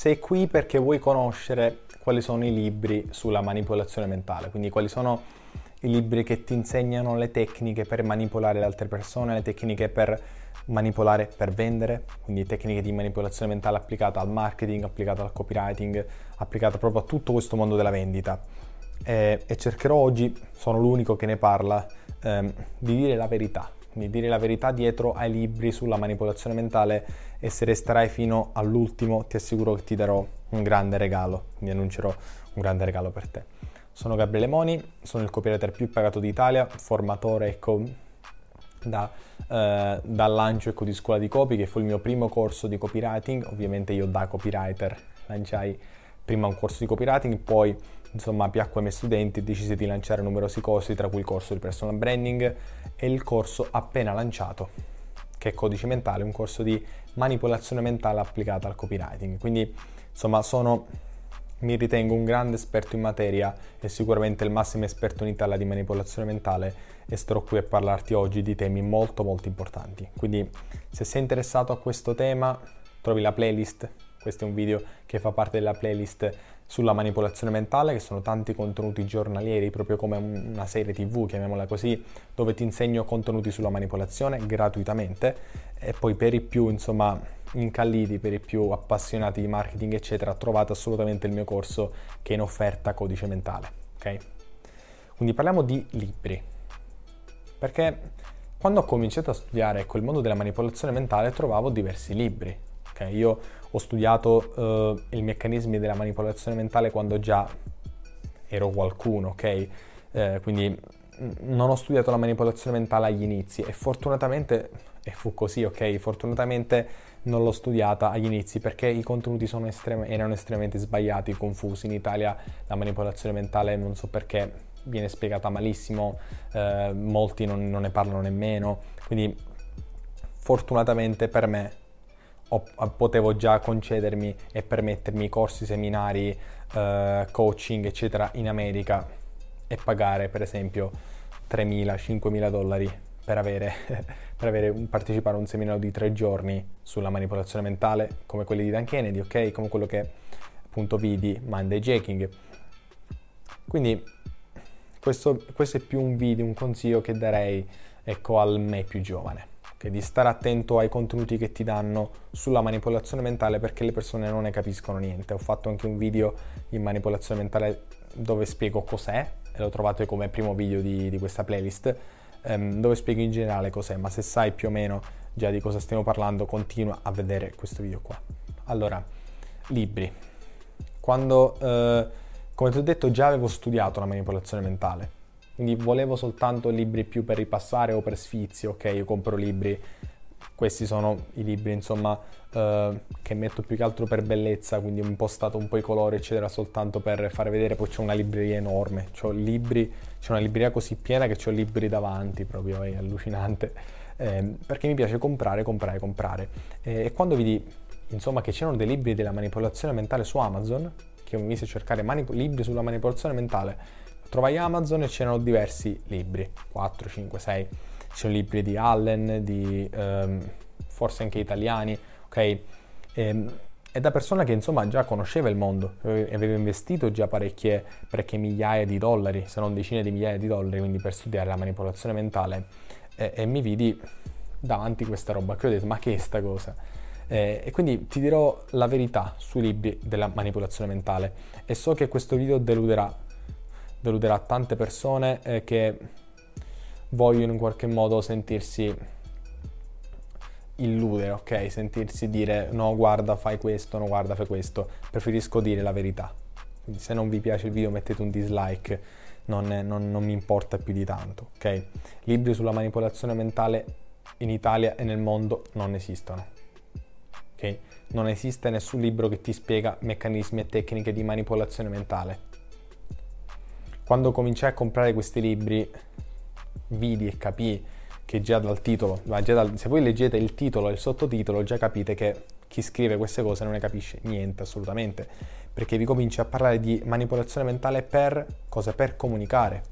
sei qui perché vuoi conoscere quali sono i libri sulla manipolazione mentale, quindi quali sono i libri che ti insegnano le tecniche per manipolare le altre persone, le tecniche per manipolare per vendere, quindi tecniche di manipolazione mentale applicata al marketing, applicata al copywriting, applicata proprio a tutto questo mondo della vendita. E, e cercherò oggi, sono l'unico che ne parla, ehm, di dire la verità, quindi dire la verità dietro ai libri sulla manipolazione mentale e se resterai fino all'ultimo ti assicuro che ti darò un grande regalo, quindi annuncerò un grande regalo per te. Sono Gabriele Moni, sono il copywriter più pagato d'Italia, formatore ecco, da, eh, dal lancio ecco, di Scuola di Copy, che fu il mio primo corso di copywriting. Ovviamente io da copywriter lanciai prima un corso di copywriting, poi insomma piacque ai miei studenti e decisi di lanciare numerosi corsi, tra cui il corso di personal branding e il corso appena lanciato, che è Codice Mentale, un corso di manipolazione mentale applicata al copywriting. Quindi insomma sono mi ritengo un grande esperto in materia e sicuramente il massimo esperto in Italia di manipolazione mentale e starò qui a parlarti oggi di temi molto molto importanti. Quindi se sei interessato a questo tema trovi la playlist, questo è un video che fa parte della playlist sulla manipolazione mentale, che sono tanti contenuti giornalieri, proprio come una serie tv, chiamiamola così, dove ti insegno contenuti sulla manipolazione gratuitamente e poi per i più, insomma, incalliti, per i più appassionati di marketing, eccetera, trovate assolutamente il mio corso che è in offerta codice mentale, ok? Quindi parliamo di libri. Perché quando ho cominciato a studiare ecco, mondo della manipolazione mentale trovavo diversi libri. Okay? Io ho studiato uh, i meccanismi della manipolazione mentale quando già ero qualcuno, ok? Eh, quindi non ho studiato la manipolazione mentale agli inizi e fortunatamente, e fu così, ok? Fortunatamente non l'ho studiata agli inizi perché i contenuti estrem- erano estremamente sbagliati, confusi. In Italia la manipolazione mentale non so perché viene spiegata malissimo, eh, molti non, non, ne parlano nemmeno, quindi fortunatamente per me ho, potevo già concedermi e permettermi corsi, seminari, eh, coaching, eccetera in America e pagare per esempio 3.000, 5.000 dollari per, avere, per avere, partecipare a un seminario di tre giorni sulla manipolazione mentale come quelli di Dan Kennedy, ok? Come quello che appunto vidi Monday Jacking. Quindi questo, questo, è più un video, un consiglio che darei ecco, al me più giovane, okay? di stare attento ai contenuti che ti danno sulla manipolazione mentale perché le persone non ne capiscono niente. Ho fatto anche un video di manipolazione mentale dove spiego cos'è e lo trovate come primo video di, di questa playlist ehm, dove spiego in generale cos'è, ma se sai più o meno già di cosa stiamo parlando continua a vedere questo video qua. Allora, libri. Quando... Eh, come ti ho detto già avevo studiato la manipolazione mentale, quindi volevo soltanto libri più per ripassare o per sfizio, ok, io compro libri, questi sono i libri insomma eh, che metto più che altro per bellezza, quindi ho impostato un po' i colori eccetera soltanto per fare vedere, poi c'è una libreria enorme, libri, c'è una libreria così piena che ho libri davanti proprio, è allucinante, eh, perché mi piace comprare, comprare, comprare. Eh, e quando vidi insomma che c'erano dei libri della manipolazione mentale su Amazon, che mi misi a cercare manip- libri sulla manipolazione mentale. Trovai Amazon e c'erano diversi libri, 4, 5, 6. C'erano libri di Allen, di um, forse anche italiani, ok? E, ehm, e, da persona che insomma già conosceva il mondo, aveva investito già parecchie, parecchie migliaia di dollari, se non decine di migliaia di dollari, quindi per studiare la manipolazione mentale. E, e mi vidi davanti questa roba che ho detto, ma che è sta cosa? Eh, e quindi ti dirò la verità sui libri della manipolazione mentale e so che questo video deluderà, deluderà tante persone eh, che vogliono in qualche modo sentirsi illudere, ok? Sentirsi dire no guarda fai questo, no guarda fai questo, preferisco dire la verità. Quindi se non vi piace il video mettete un dislike, non, non, non mi importa più di tanto, ok? Libri sulla manipolazione mentale in Italia e nel mondo non esistono ok? Non esiste nessun libro che ti spiega meccanismi e tecniche di manipolazione mentale. Quando cominciai a comprare questi libri, vidi e capii che già dal titolo, già dal, se voi leggete il titolo e il sottotitolo, già capite che chi scrive queste cose non ne capisce niente assolutamente, perché vi comincia a parlare di manipolazione mentale per cosa? Per comunicare.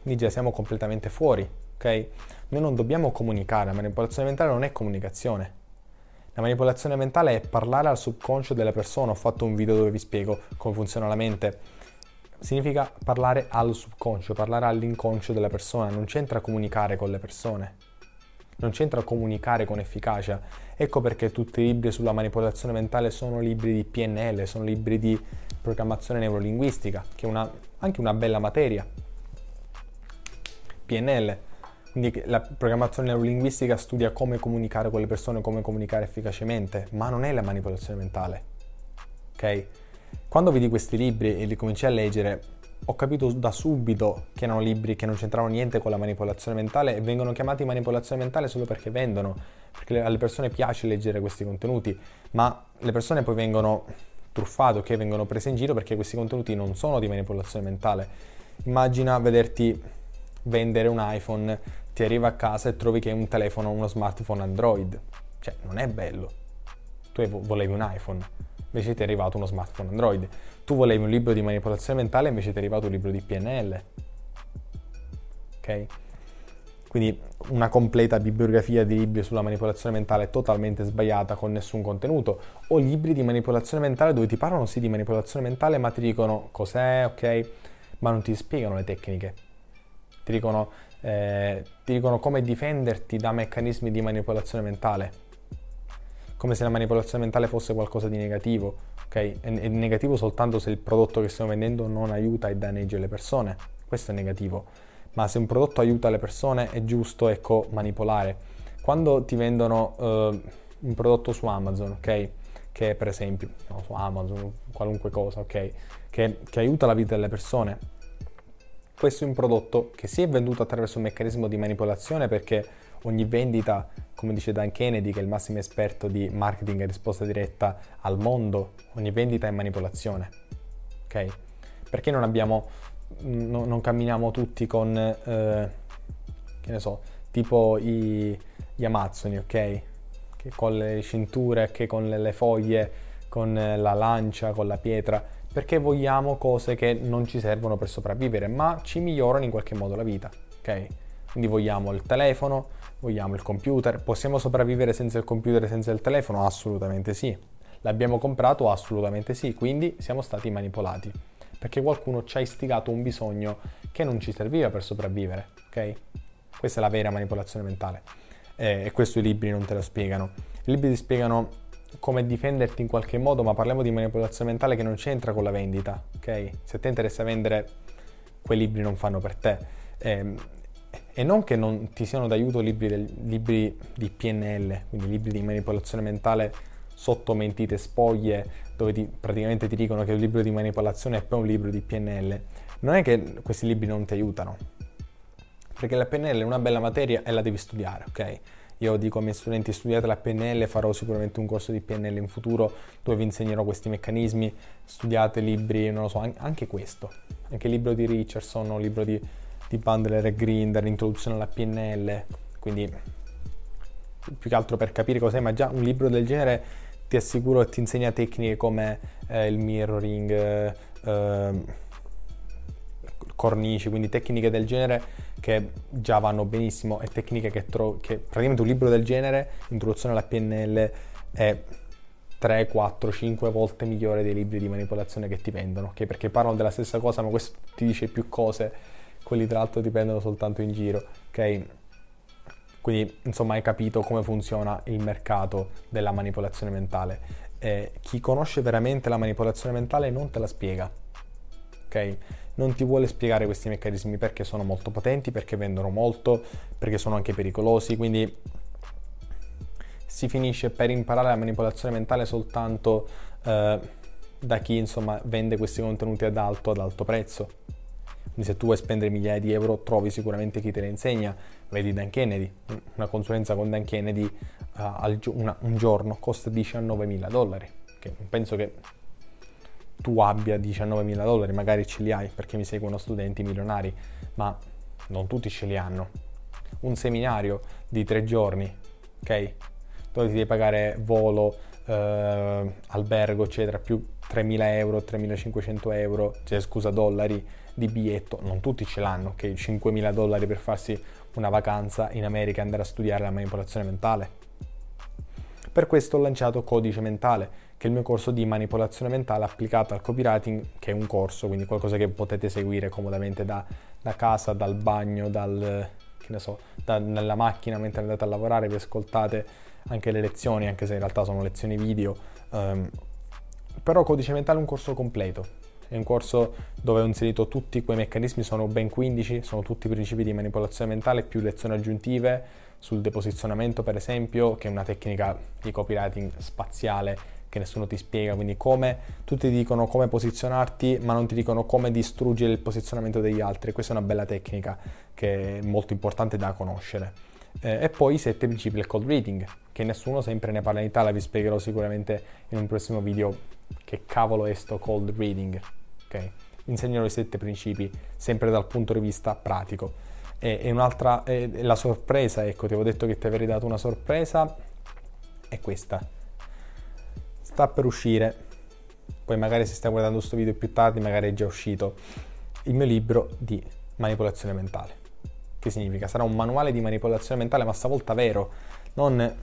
Quindi già siamo completamente fuori, ok? Noi non dobbiamo comunicare, la manipolazione mentale non è comunicazione La manipolazione mentale è parlare al subconscio della persona. Ho fatto un video dove vi spiego come funziona la mente. Significa parlare al subconscio, parlare all'inconscio della persona. Non c'entra comunicare con le persone. Non c'entra comunicare con efficacia. Ecco perché tutti i libri sulla manipolazione mentale sono libri di PNL, sono libri di programmazione neurolinguistica, che è una, anche una bella materia. PNL, quindi la programmazione neurolinguistica studia come comunicare con le persone, come comunicare efficacemente, ma non è la manipolazione mentale. Ok? Quando vedi questi libri e li cominci a leggere, ho capito da subito che erano libri che non c'entravano niente con la manipolazione mentale e vengono chiamati manipolazione mentale solo perché vendono, perché alle persone piace leggere questi contenuti, ma le persone poi vengono truffate, ok? Vengono prese in giro perché questi contenuti non sono di manipolazione mentale. Immagina vederti vendere un iPhone ti arriva a casa e trovi che è un telefono, uno smartphone Android. Cioè, non è bello. Tu volevi un iPhone, invece ti è arrivato uno smartphone Android. Tu volevi un libro di manipolazione mentale, invece ti è arrivato un libro di PNL. Ok? Quindi una completa bibliografia di libri sulla manipolazione mentale totalmente sbagliata con nessun contenuto, o libri di manipolazione mentale dove ti parlano sì di manipolazione mentale ma ti dicono cos'è, ok, ma non ti spiegano le tecniche. Ti dicono eh, ti dicono come difenderti da meccanismi di manipolazione mentale, come se la manipolazione mentale fosse qualcosa di negativo, ok? È, è negativo soltanto se il prodotto che stiamo vendendo non aiuta e danneggia le persone, questo è negativo, ma se un prodotto aiuta le persone è giusto, ecco, manipolare. Quando ti vendono eh, un prodotto su Amazon, ok? Che per esempio, no, su Amazon, qualunque cosa, ok? Che, che aiuta la vita delle persone, questo è un prodotto che si è venduto attraverso un meccanismo di manipolazione perché ogni vendita, come dice Dan Kennedy, che è il massimo esperto di marketing e risposta diretta al mondo, ogni vendita è manipolazione. Ok? Perché non abbiamo, no, non camminiamo tutti con, eh, che ne so, tipo i, gli Amazzoni, ok? Che con le cinture, che con le foglie, con la lancia, con la pietra perché vogliamo cose che non ci servono per sopravvivere, ma ci migliorano in qualche modo la vita, ok? Quindi vogliamo il telefono, vogliamo il computer, possiamo sopravvivere senza il computer e senza il telefono? Assolutamente sì. L'abbiamo comprato? Assolutamente sì, quindi siamo stati manipolati, perché qualcuno ci ha istigato un bisogno che non ci serviva per sopravvivere, ok? Questa è la vera manipolazione mentale eh, e questo i libri non te lo spiegano. I libri ti spiegano come difenderti in qualche modo, ma parliamo di manipolazione mentale che non c'entra con la vendita, ok? Se ti interessa vendere, quei libri non fanno per te. Eh, e non che non ti siano d'aiuto libri, del, libri di PNL, quindi libri di manipolazione mentale sotto mentite spoglie, dove ti, praticamente ti dicono che è un libro di manipolazione e poi un libro di PNL. Non è che questi libri non ti aiutano, perché la PNL è una bella materia e la devi studiare, ok? Io dico ai miei studenti studiate la PNL, farò sicuramente un corso di PNL in futuro dove vi insegnerò questi meccanismi, studiate libri, non lo so, anche questo, anche il libro di Richardson, un libro di, di Bandler e Grinder, l'introduzione alla PNL, quindi più che altro per capire cos'è, ma già un libro del genere ti assicuro che ti insegna tecniche come eh, il mirroring, eh, cornici, quindi tecniche del genere che già vanno benissimo e tecniche che, tro- che praticamente un libro del genere, introduzione alla PNL, è 3, 4, 5 volte migliore dei libri di manipolazione che ti vendono, ok? Perché parlano della stessa cosa, ma questo ti dice più cose, quelli tra l'altro dipendono soltanto in giro, ok? Quindi, insomma, hai capito come funziona il mercato della manipolazione mentale. Eh, chi conosce veramente la manipolazione mentale non te la spiega, ok? non ti vuole spiegare questi meccanismi perché sono molto potenti, perché vendono molto, perché sono anche pericolosi, quindi si finisce per imparare la manipolazione mentale soltanto eh, da chi insomma vende questi contenuti ad alto, ad alto prezzo. Quindi se tu vuoi spendere migliaia di euro trovi sicuramente chi te le insegna, vedi Dan Kennedy, una consulenza con Dan Kennedy uh, una, un giorno costa 19 dollari, che penso che tu abbia 19.000 dollari, magari ce li hai perché mi seguono studenti milionari, ma non tutti ce li hanno. Un seminario di tre giorni, ok? Dove ti devi pagare volo, eh, albergo, eccetera, più 3.000 euro, 3.500 euro, cioè scusa, dollari di biglietto, non tutti ce l'hanno, ok? 5.000 dollari per farsi una vacanza in America e andare a studiare la manipolazione mentale. Per questo ho lanciato Codice Mentale, che è il mio corso di manipolazione mentale applicata al copywriting, che è un corso, quindi qualcosa che potete seguire comodamente da, da casa, dal bagno, dal, che ne so, da, nella macchina mentre andate a lavorare, vi ascoltate anche le lezioni, anche se in realtà sono lezioni video. Um, però Codice Mentale è un corso completo, è un corso dove ho inserito tutti quei meccanismi, sono ben 15, sono tutti principi di manipolazione mentale più lezioni aggiuntive sul deposizionamento per esempio, che è una tecnica di copywriting spaziale che nessuno ti spiega, quindi come tutti ti dicono come posizionarti, ma non ti dicono come distruggere il posizionamento degli altri. Questa è una bella tecnica che è molto importante da conoscere. Eh, e poi i sette principi del cold reading, che nessuno sempre ne parla in Italia, vi spiegherò sicuramente in un prossimo video che cavolo è sto cold reading. Okay? Insegnerò i sette principi sempre dal punto di vista pratico. E, e un'altra, e la sorpresa, ecco, ti avevo detto che ti avrei dato una sorpresa, è questa sta per uscire, poi magari se stai guardando questo video più tardi, magari è già uscito, il mio libro di manipolazione mentale. Che significa? Sarà un manuale di manipolazione mentale, ma stavolta vero, non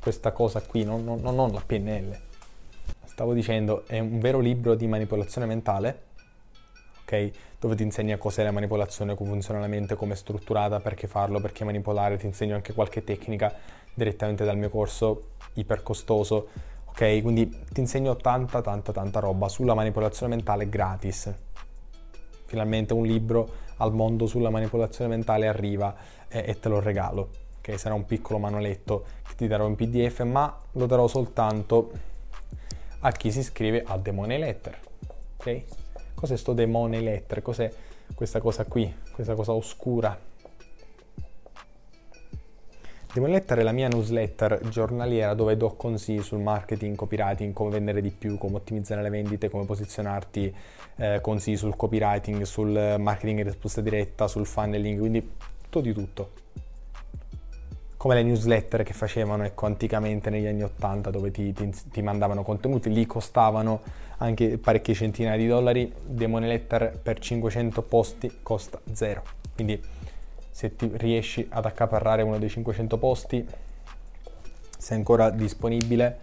questa cosa qui, non, non, non la PNL. Stavo dicendo, è un vero libro di manipolazione mentale, ok? Dove ti insegna cos'è la manipolazione, come funziona la mente, come è strutturata, perché farlo, perché manipolare, ti insegno anche qualche tecnica direttamente dal mio corso iper costoso ok? Quindi ti insegno tanta, tanta, tanta roba sulla manipolazione mentale gratis. Finalmente un libro al mondo sulla manipolazione mentale arriva e, e te lo regalo, ok? Sarà un piccolo manualetto che ti darò in PDF, ma lo darò soltanto a chi si iscrive a Demone Letter, ok? Cos'è sto Demone Letter? Cos'è questa cosa qui, questa cosa oscura? Demon Letter è la mia newsletter giornaliera dove do consigli sul marketing, copywriting, come vendere di più, come ottimizzare le vendite, come posizionarti, eh, consigli sul copywriting, sul marketing in risposta diretta, sul funneling, quindi tutto di tutto. Come le newsletter che facevano ecco, anticamente negli anni 80 dove ti, ti, ti mandavano contenuti, lì costavano anche parecchie centinaia di dollari, Demon Letter per 500 posti costa zero. Quindi se ti riesci ad accaparrare uno dei 500 posti, se è ancora disponibile,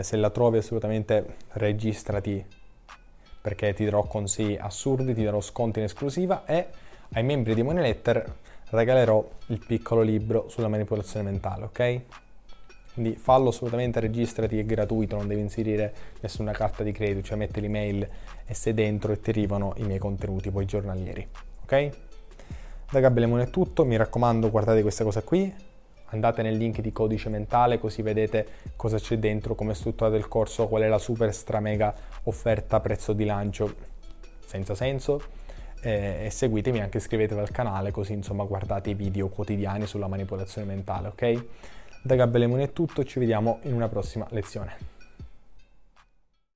se la trovi assolutamente registrati perché ti darò consigli assurdi, ti darò sconti in esclusiva e ai membri di Money Letter regalerò il piccolo libro sulla manipolazione mentale, ok? Quindi fallo assolutamente, registrati, è gratuito, non devi inserire nessuna carta di credito, cioè metti l'email e sei dentro e ti arrivano i miei contenuti poi giornalieri, ok? Da Gabelemon è tutto, mi raccomando guardate questa cosa qui, andate nel link di codice mentale così vedete cosa c'è dentro, come è strutturato il corso, qual è la super stra mega offerta prezzo di lancio senza senso eh, e seguitemi anche iscrivetevi al canale così insomma guardate i video quotidiani sulla manipolazione mentale, ok? Da Gabelemon è tutto, ci vediamo in una prossima lezione.